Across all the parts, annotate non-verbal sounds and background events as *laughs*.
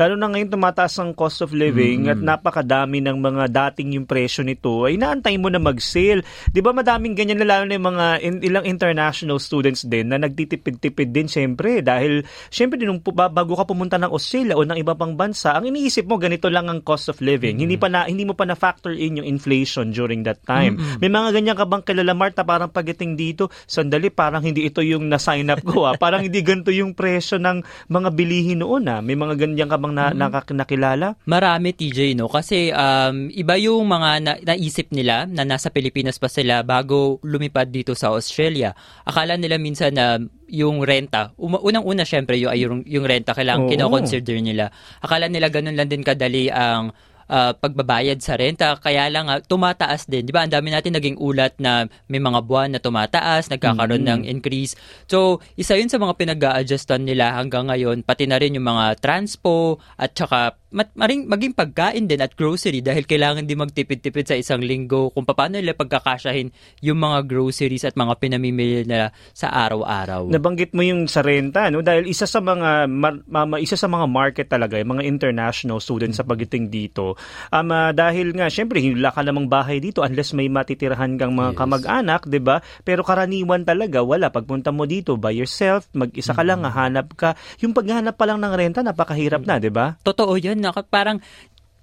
Lalo na ngayon tumataas ang cost of living mm-hmm. at napakadami ng mga dating yung presyo nito ay naantay mo na mag-sale. 'Di ba madaming ganyan na lalo na yung mga in, ilang international students din na nagtitipid-tipid din syempre dahil syempre din nung bago ka pumunta ng Australia o ng iba pang bansa, ang iniisip mo ganito lang ang cost of living. Mm-hmm. Hindi pa na hindi mo pa na factor in yung inflation during that time. Mm-hmm. May mga ganyan ka bang kilala Marta parang pagdating dito, sandali parang hindi ito yung na-sign up ko ah. parang hindi ganito yung presyo ng mga bilihin noon ah. May mga ganyan ka bang bang na, mm-hmm. nakilala? Marami TJ no kasi um, iba yung mga na, naisip nila na nasa Pilipinas pa sila bago lumipad dito sa Australia. Akala nila minsan na yung renta, um, unang-una syempre yung, yung, yung renta kailangan kino-consider nila. Akala nila ganun lang din kadali ang uh, pagbabayad sa renta. Kaya lang uh, tumataas din. Di ba? Ang dami natin naging ulat na may mga buwan na tumataas, nagkakaroon mm-hmm. ng increase. So, isa yun sa mga pinag-a-adjustan nila hanggang ngayon. Pati na rin yung mga transpo at saka mat, maring, maging pagkain din at grocery dahil kailangan din magtipid-tipid sa isang linggo kung paano nila pagkakasyahin yung mga groceries at mga pinamimili nila sa araw-araw. Nabanggit mo yung sa renta, no? Dahil isa sa mga ma, isa sa mga market talaga, yung mga international students sa pagiting dito. Um, uh, dahil nga, syempre, wala ka namang bahay dito unless may matitirahan kang mga yes. kamag-anak, 'di ba? Pero karaniwan talaga, wala. Pagpunta mo dito by yourself, mag-isa ka lang, mm-hmm. hanap ka. Yung paghanap pa lang ng renta, napakahirap na, 'di ba? Totoo 'yan na parang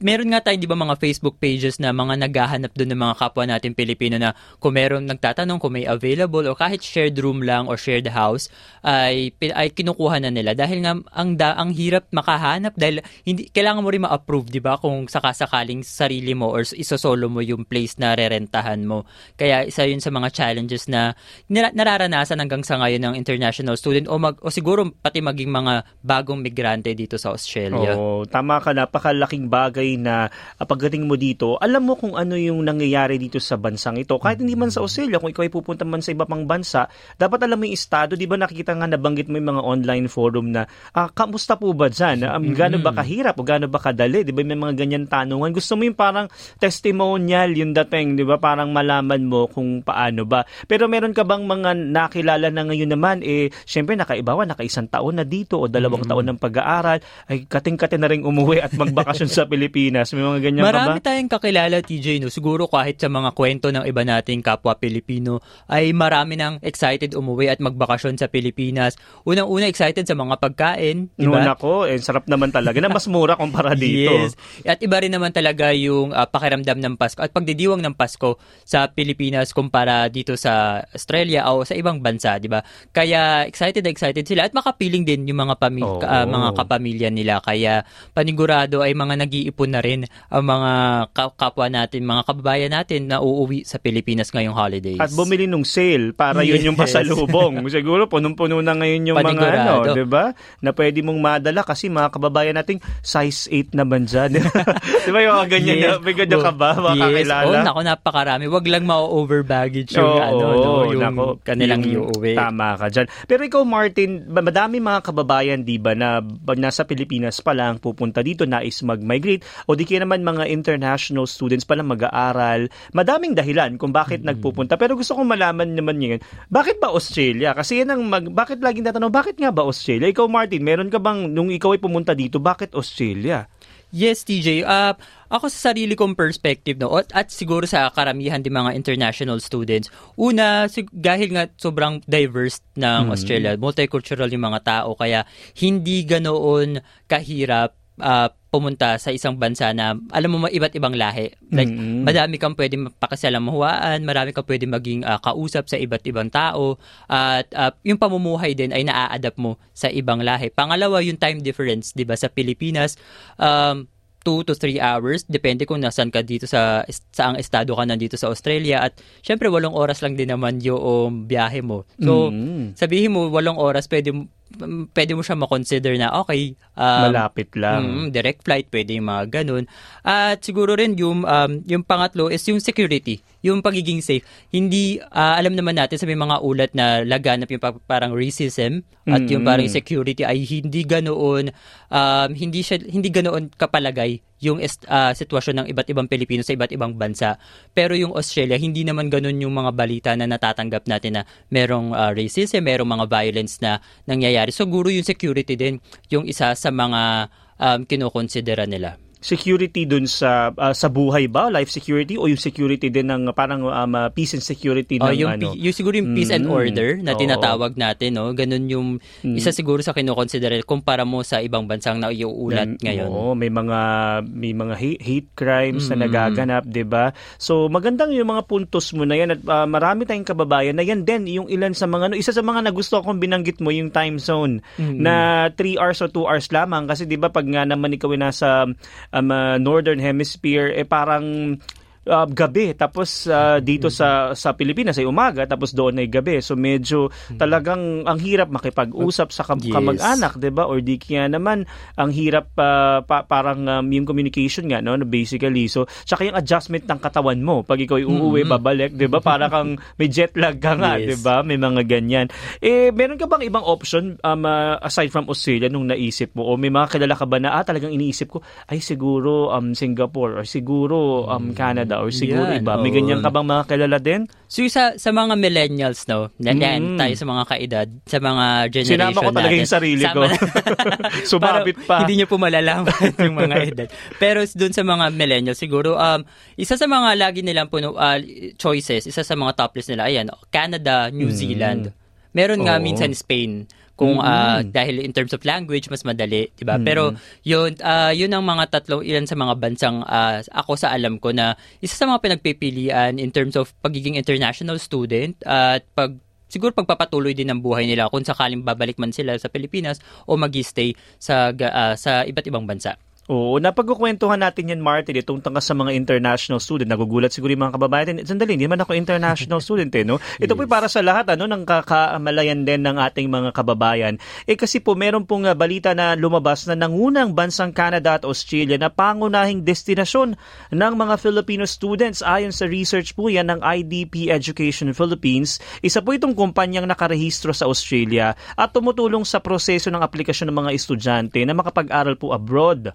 meron nga tayo 'di ba mga Facebook pages na mga naghahanap doon ng mga kapwa natin Pilipino na kung meron nagtatanong kung may available o kahit shared room lang or shared house ay ay kinukuha na nila dahil nga ang da, ang hirap makahanap dahil hindi kailangan mo rin ma-approve 'di ba kung sakasakaling sarili mo or isosolo mo yung place na rerentahan mo. Kaya isa 'yun sa mga challenges na nararanasan hanggang sa ngayon ng international student o mag o siguro pati maging mga bagong migrante dito sa Australia. Oh, tama ka napakalaking bagay bagay na uh, pagdating mo dito, alam mo kung ano yung nangyayari dito sa bansang ito. Kahit hindi man sa Australia, kung ikaw ay pupunta man sa iba pang bansa, dapat alam mo yung estado, di ba nakikita nga nabanggit mo yung mga online forum na, ah, kamusta po ba dyan? Um, Gano'n ba kahirap o gano'n ba kadali? Di ba may mga ganyan tanungan? Gusto mo yung parang testimonial yung dating, di ba? Parang malaman mo kung paano ba. Pero meron ka bang mga nakilala na ngayon naman, eh, syempre nakaibawa, nakaisang taon na dito o dalawang mm-hmm. taon ng pag-aaral, ay kating-kate na rin umuwi at magbakasyon sa Pilipinas *laughs* Pilipinas? May mga ganyan Marami ba? tayong kakilala, TJ, no? Siguro kahit sa mga kwento ng iba nating kapwa Pilipino, ay marami nang excited umuwi at magbakasyon sa Pilipinas. Unang-una excited sa mga pagkain, di ba? No, nako, eh, sarap naman talaga na mas mura kumpara *laughs* dito. yes. At iba rin naman talaga yung uh, pakiramdam ng Pasko at pagdidiwang ng Pasko sa Pilipinas kumpara dito sa Australia o sa ibang bansa, di ba? Kaya excited na excited sila at makapiling din yung mga pamilya, oh. uh, mga kapamilya nila. Kaya panigurado ay mga nag-iipon na rin ang mga kapwa natin, mga kababayan natin na uuwi sa Pilipinas ngayong holidays. At bumili nung sale para yun *laughs* yes. yung pasalubong. *laughs* Siguro punong-puno na ngayon yung Panigurado. mga ano, 'di ba? Na pwede mong madala kasi mga kababayan nating size 8 naman diyan. *laughs* 'Di ba yung ganyan yes. na may ganyan ka ba makakilala? Yes. Oh, nako napakarami. Wag lang ma-over baggage yung oh, ano no, yung nako, kanilang yung, iuwi. Tama ka diyan. Pero ikaw Martin, madami mga kababayan 'di ba na nasa Pilipinas pa lang pupunta dito nais mag-migrate o di kaya naman mga international students pa lang mag-aaral. Madaming dahilan kung bakit mm-hmm. nagpupunta. Pero gusto kong malaman naman ngayon, bakit ba Australia? Kasi yan ang mag, bakit laging tatanong, bakit nga ba Australia? Ikaw Martin, meron ka bang, nung ikaw ay pumunta dito, bakit Australia? Yes, TJ. Uh, ako sa sarili kong perspective, no, at, at siguro sa karamihan din mga international students, una, sig- dahil nga sobrang diverse ng mm. Australia, multicultural yung mga tao, kaya hindi ganoon kahirap uh, pumunta sa isang bansa na alam mo iba't ibang lahi. Like mm-hmm. madami kang pwedeng pakasalamuhaan, marami kang pwedeng maging uh, kausap sa iba't ibang tao at uh, yung pamumuhay din ay naa-adapt mo sa ibang lahi. Pangalawa, yung time difference, 'di ba sa Pilipinas, um 2 to 3 hours depende kung nasan ka dito sa saang estado ka nandito sa Australia at syempre walong oras lang din naman yung biyahe mo. So mm-hmm. sabihin mo walong oras pwede pwede mo siya ma-consider na okay. Um, Malapit lang. Mm, direct flight, pwede yung mga ganun. At siguro rin yung, um, yung pangatlo is yung security, yung pagiging safe. Hindi, uh, alam naman natin sa may mga ulat na laganap yung parang racism mm-hmm. at yung parang security ay hindi ganoon, um, hindi, siya, hindi ganoon kapalagay yung uh, sitwasyon ng iba't ibang Pilipino sa iba't ibang bansa. Pero yung Australia, hindi naman ganun yung mga balita na natatanggap natin na merong uh, racism, merong mga violence na nangyayari. So, guro yung security din yung isa sa mga um, kinokonsidera nila security dun sa uh, sa buhay ba? Life security? O yung security din ng parang um, uh, peace and security oh, ng yung, ano? yung siguro yung peace mm, and order na tinatawag natin no? Ganun yung mm. isa siguro sa kinokonsider kumpara mo sa ibang bansang na iuulat ngayon. Oo may mga may mga hate, hate crimes mm. na nagaganap 'di ba? So magandang yung mga puntos mo na yan at uh, marami tayong kababayan na yan din yung ilan sa mga no, isa sa mga nagusto kong binanggit mo yung time zone mm. na 3 hours o 2 hours lamang. Kasi 'di ba pag nga naman ikaw nasa um, uh, Northern Hemisphere, eh parang uh, gabi. Tapos uh, dito sa sa Pilipinas ay umaga tapos doon ay gabi. So medyo hmm. talagang ang hirap makipag-usap sa kam- yes. kamag-anak 'di ba? Or di kaya naman ang hirap uh, pa- parang um, yung communication nga no basically. So tsaka yung adjustment ng katawan mo. Pag ikaw ay uuwi mm-hmm. babalik 'di ba? Para kang *laughs* may jet lag ka nga yes. 'di ba? May mga ganyan. Eh meron ka bang ibang option um, uh, aside from Australia nung naisip mo? O may mga kilala ka ba na ah, talagang iniisip ko ay siguro um Singapore or siguro um Canada Or siguro Yan, iba. May ganyan ka bang mga kilala din? So sa sa mga millennials no, nandiyan mm. tayo sa mga kaedad, sa mga generation Sinama ko talaga natin. yung sarili ko. *laughs* Sumabit pa. Hindi niyo po malalaman *laughs* yung mga edad. Pero doon sa mga millennials siguro um isa sa mga lagi nilang puno uh, choices, isa sa mga top list nila ayan, Canada, New mm. Zealand. Meron nga Oo. minsan Spain kung uh, dahil in terms of language mas madali, 'di ba? Mm-hmm. Pero yun uh, yun ang mga tatlo ilan sa mga bansang uh, ako sa alam ko na isa sa mga pinagpipilian in terms of pagiging international student at uh, pag siguro pagpapatuloy din ng buhay nila kung sakaling babalik man sila sa Pilipinas o magi-stay sa uh, sa iba't ibang bansa. Oo, napagkukwentuhan natin yan, Martin, itong tungkol sa mga international student. Nagugulat siguro yung mga kababayan. Sandali, hindi man ako international *laughs* student eh, no? Ito yes. po para sa lahat, ano, ng kakamalayan din ng ating mga kababayan. Eh kasi po, meron pong uh, balita na lumabas na nangunang bansang Canada at Australia na pangunahing destinasyon ng mga Filipino students. Ayon sa research po yan ng IDP Education Philippines, isa po itong kumpanyang nakarehistro sa Australia at tumutulong sa proseso ng aplikasyon ng mga estudyante na makapag-aral po abroad.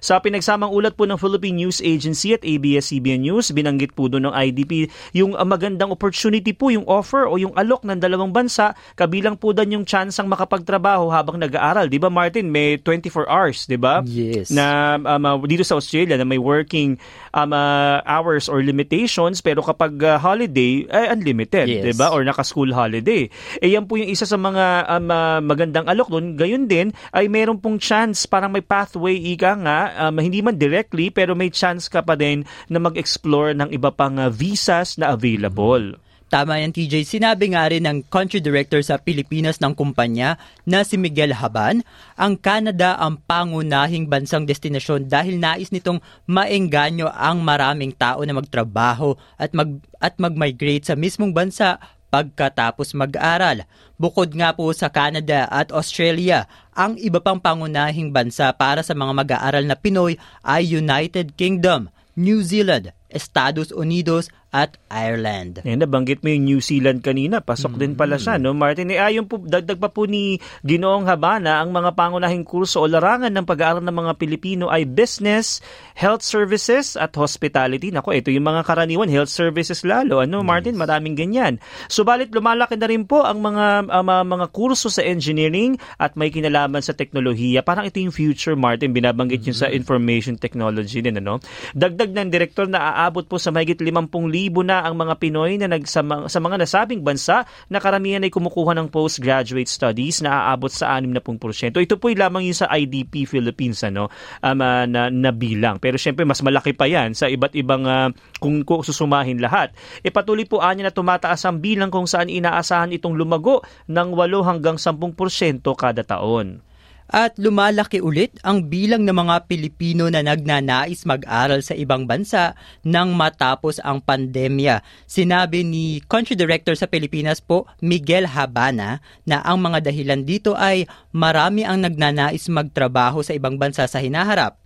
Sa pinagsamang ulat po ng Philippine News Agency at ABS-CBN News, binanggit po doon ng IDP yung uh, magandang opportunity po, yung offer o yung alok ng dalawang bansa, kabilang po doon yung chance ang makapagtrabaho habang nag-aaral. Di ba Martin, may 24 hours, di ba? Yes. Na um, uh, dito sa Australia na may working um, uh, hours or limitations pero kapag uh, holiday ay unlimited, yes. 'di ba? Or naka-school holiday. Eh yan po yung isa sa mga um, uh, magandang alok doon. Gayon din ay meron pong chance parang may pathway ika nga um, hindi man directly pero may chance ka pa din na mag-explore ng iba pang uh, visas na available. Tama yan TJ. Sinabi nga rin ng country director sa Pilipinas ng kumpanya na si Miguel Haban, ang Canada ang pangunahing bansang destinasyon dahil nais nitong maengganyo ang maraming tao na magtrabaho at mag at mag-migrate sa mismong bansa pagkatapos mag-aral. Bukod nga po sa Canada at Australia, ang iba pang pangunahing bansa para sa mga mag-aaral na Pinoy ay United Kingdom, New Zealand, Estados Unidos at Ireland. Eh, nabanggit mo yung New Zealand kanina. Pasok mm-hmm. din pala siya, no? Martin, eh, ayon po, dagdag pa po ni Ginoong Habana, ang mga pangunahing kurso o larangan ng pag-aaral ng mga Pilipino ay business, health services, at hospitality. Nako, ito yung mga karaniwan, health services lalo. Ano, Martin? Yes. Maraming ganyan. Subalit, lumalaki na rin po ang mga um, mga kurso sa engineering at may kinalaman sa teknolohiya. Parang ito yung future, Martin. Binabanggit mm-hmm. yung sa information technology din, ano? Dagdag ng direktor na aabot po sa mahigit 50 libo na ang mga Pinoy na nag, sa, mga, sa mga nasabing bansa na karamihan ay kumukuha ng postgraduate studies na aabot sa 60%. Ito po lamang yung sa IDP Philippines ano, um, uh, na, na bilang. Pero syempre mas malaki pa yan sa iba't ibang uh, kung, kung susumahin lahat. E po anya na tumataas ang bilang kung saan inaasahan itong lumago ng 8 hanggang 10% kada taon at lumalaki ulit ang bilang ng mga Pilipino na nagnanais mag-aral sa ibang bansa nang matapos ang pandemya. Sinabi ni Country Director sa Pilipinas po, Miguel Habana, na ang mga dahilan dito ay marami ang nagnanais magtrabaho sa ibang bansa sa hinaharap.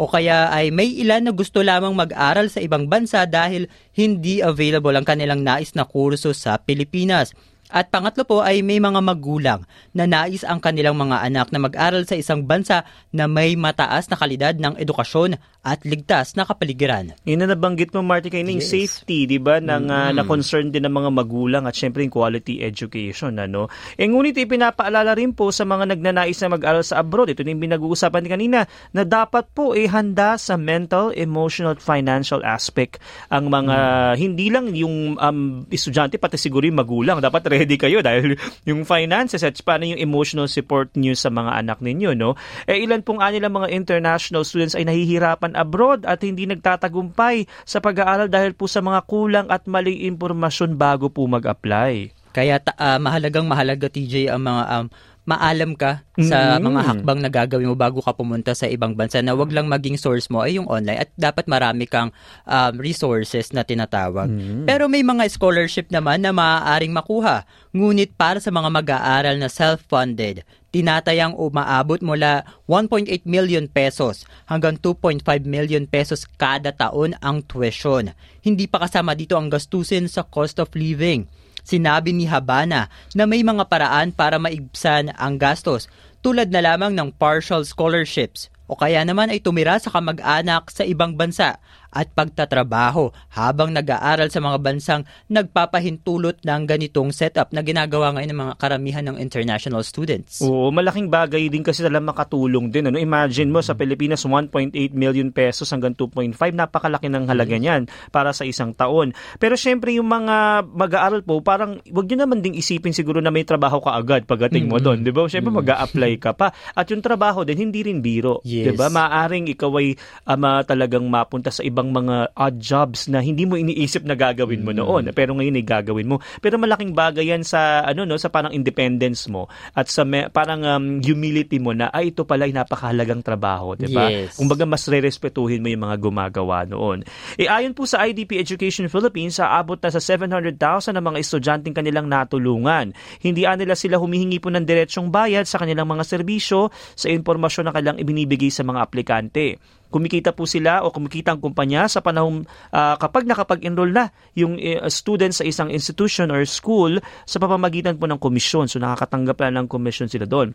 O kaya ay may ilan na gusto lamang mag-aral sa ibang bansa dahil hindi available ang kanilang nais na kurso sa Pilipinas. At pangatlo po ay may mga magulang na nais ang kanilang mga anak na mag-aral sa isang bansa na may mataas na kalidad ng edukasyon at ligtas na kapaligiran. Yun na nabanggit mo, Marty, kayo Yes. safety, di ba, ng, ah, na concern din ng mga magulang at syempre yung quality education. Ano? E ngunit ipinapaalala rin po sa mga nagnanais na mag-aral sa abroad, ito na yung pinag-uusapan kanina, na dapat po eh handa sa mental, emotional financial aspect ang mga, hindi lang yung um, estudyante, pati siguro yung magulang. Dapat ready kayo *laughs* dahil yung finances at paano yung emotional support nyo sa mga anak ninyo. No? Eh ilan pong anilang mga international students ay nahihirapan abroad at hindi nagtatagumpay sa pag-aaral dahil po sa mga kulang at maling impormasyon bago po mag-apply. Kaya ta- ah, mahalagang mahalaga TJ ang mga um, maalam ka sa Mm. mga hakbang na gagawin mo bago ka pumunta sa ibang bansa na wag lang maging source mo ay yung online at dapat marami kang um, resources na tinatawag. Pero may mga scholarship naman na maaaring makuha. Ngunit para sa mga mag-aaral na self-funded, tinatayang umaabot mula 1.8 million pesos hanggang 2.5 million pesos kada taon ang tuition. Hindi pa kasama dito ang gastusin sa cost of living. Sinabi ni Habana na may mga paraan para maibsan ang gastos tulad na lamang ng partial scholarships o kaya naman ay tumira sa kamag-anak sa ibang bansa at pagtatrabaho habang nag-aaral sa mga bansang nagpapahintulot ng ganitong setup na ginagawa ngayon ng mga karamihan ng international students. Oo, malaking bagay din kasi talagang makatulong din. Ano? Imagine mo sa Pilipinas 1.8 million pesos hanggang 2.5, napakalaki ng halaga niyan para sa isang taon. Pero syempre yung mga mag-aaral po, parang wag niyo naman ding isipin siguro na may trabaho ka agad pagdating mo doon, 'di ba? Syempre mag-a-apply ka pa. At yung trabaho din hindi rin biro, Yes. 'di ba? Maaring ikaw ay ama talagang mapunta sa ibang mga odd jobs na hindi mo iniisip na gagawin mo noon, pero ngayon ay gagawin mo. Pero malaking bagay yan sa ano no, sa parang independence mo at sa me- parang um, humility mo na ay ito pala ay napakahalagang trabaho, 'di ba? Yes. Kumbaga mas rerespetuhin mo yung mga gumagawa noon. E ayon po sa IDP Education Philippines, aabot na sa 700,000 ang mga estudyanteng kanilang natulungan. Hindi nila sila humihingi po ng diretsyong bayad sa kanilang mga serbisyo sa impormasyon na kanilang ibinibigay sa mga aplikante. Kumikita po sila o kumikita ang kumpanya sa panahon ah, kapag nakapag-enroll na yung eh, student sa isang institution or school sa pamamagitan po ng komisyon. So nakakatanggap na ng komisyon sila doon.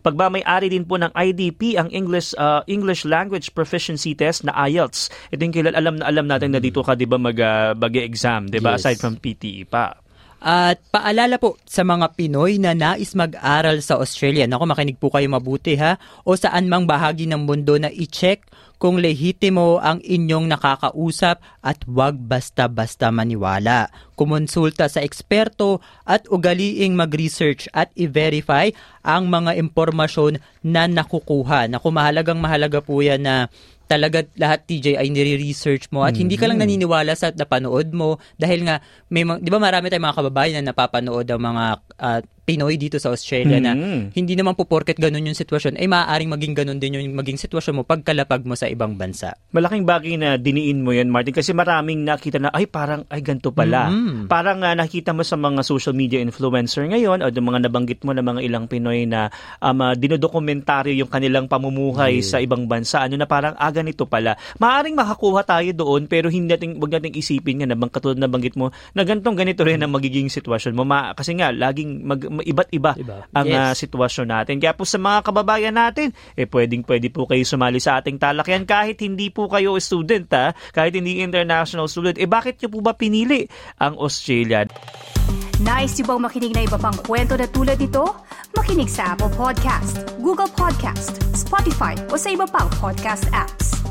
Pagmamayari din po ng IDP ang English uh, English Language Proficiency Test na IELTS. Ito yung kilala, alam na alam natin na dito ka 'di ba mag uh, exam 'di ba Yes. aside from PTE pa. At paalala po sa mga Pinoy na nais mag-aral sa Australia. Naku, makinig po kayo mabuti ha. O saan mang bahagi ng mundo na i-check kung lehitimo ang inyong nakakausap at huwag basta-basta maniwala. Kumonsulta sa eksperto at ugaliing mag-research at i-verify ang mga impormasyon na nakukuha. Naku, mahalagang mahalaga po yan na talaga lahat TJ ay nire-research mo at hindi ka lang naniniwala sa napanood mo. Dahil nga may 'di ba marami tayong mga kababayan na napapanood ang mga ah, Pinoy dito sa Australia na Mhm. hindi naman po porket ganun yung sitwasyon ay maaaring maging ganun din yung maging sitwasyon mo pagkalapag mo sa ibang bansa. Malaking bagay na diniin mo yan, Martin, kasi maraming nakita na, ay parang, ay ganito pala. Mhm. Parang uh, nakita mo sa mga social media influencer ngayon, o yung mga nabanggit mo na mga ilang Pinoy na um, uh, dinodokumentaryo yung kanilang pamumuhay sa ibang bansa. Ano na parang, ah, ganito pala. Maaring makakuha tayo doon, pero hindi natin, wag natin isipin nga na bang katulad na banggit mo, na ganitong ganito rin ang magiging sitwasyon mo. Ma, kasi nga, laging mag, ma- iba't iba Iba. ang Yes. ah, sitwasyon natin. Kaya po sa mga kababayan natin, eh pwedeng pwede po kayo sumali sa ating talakyan kahit hindi po kayo student ha, kahit hindi international student. Eh bakit niyo po ba pinili ang Australia? Nice yung bang makinig na iba pang kwento na tulad ito? Makinig sa Apple Podcast, Google Podcast, Spotify o sa iba pang podcast apps.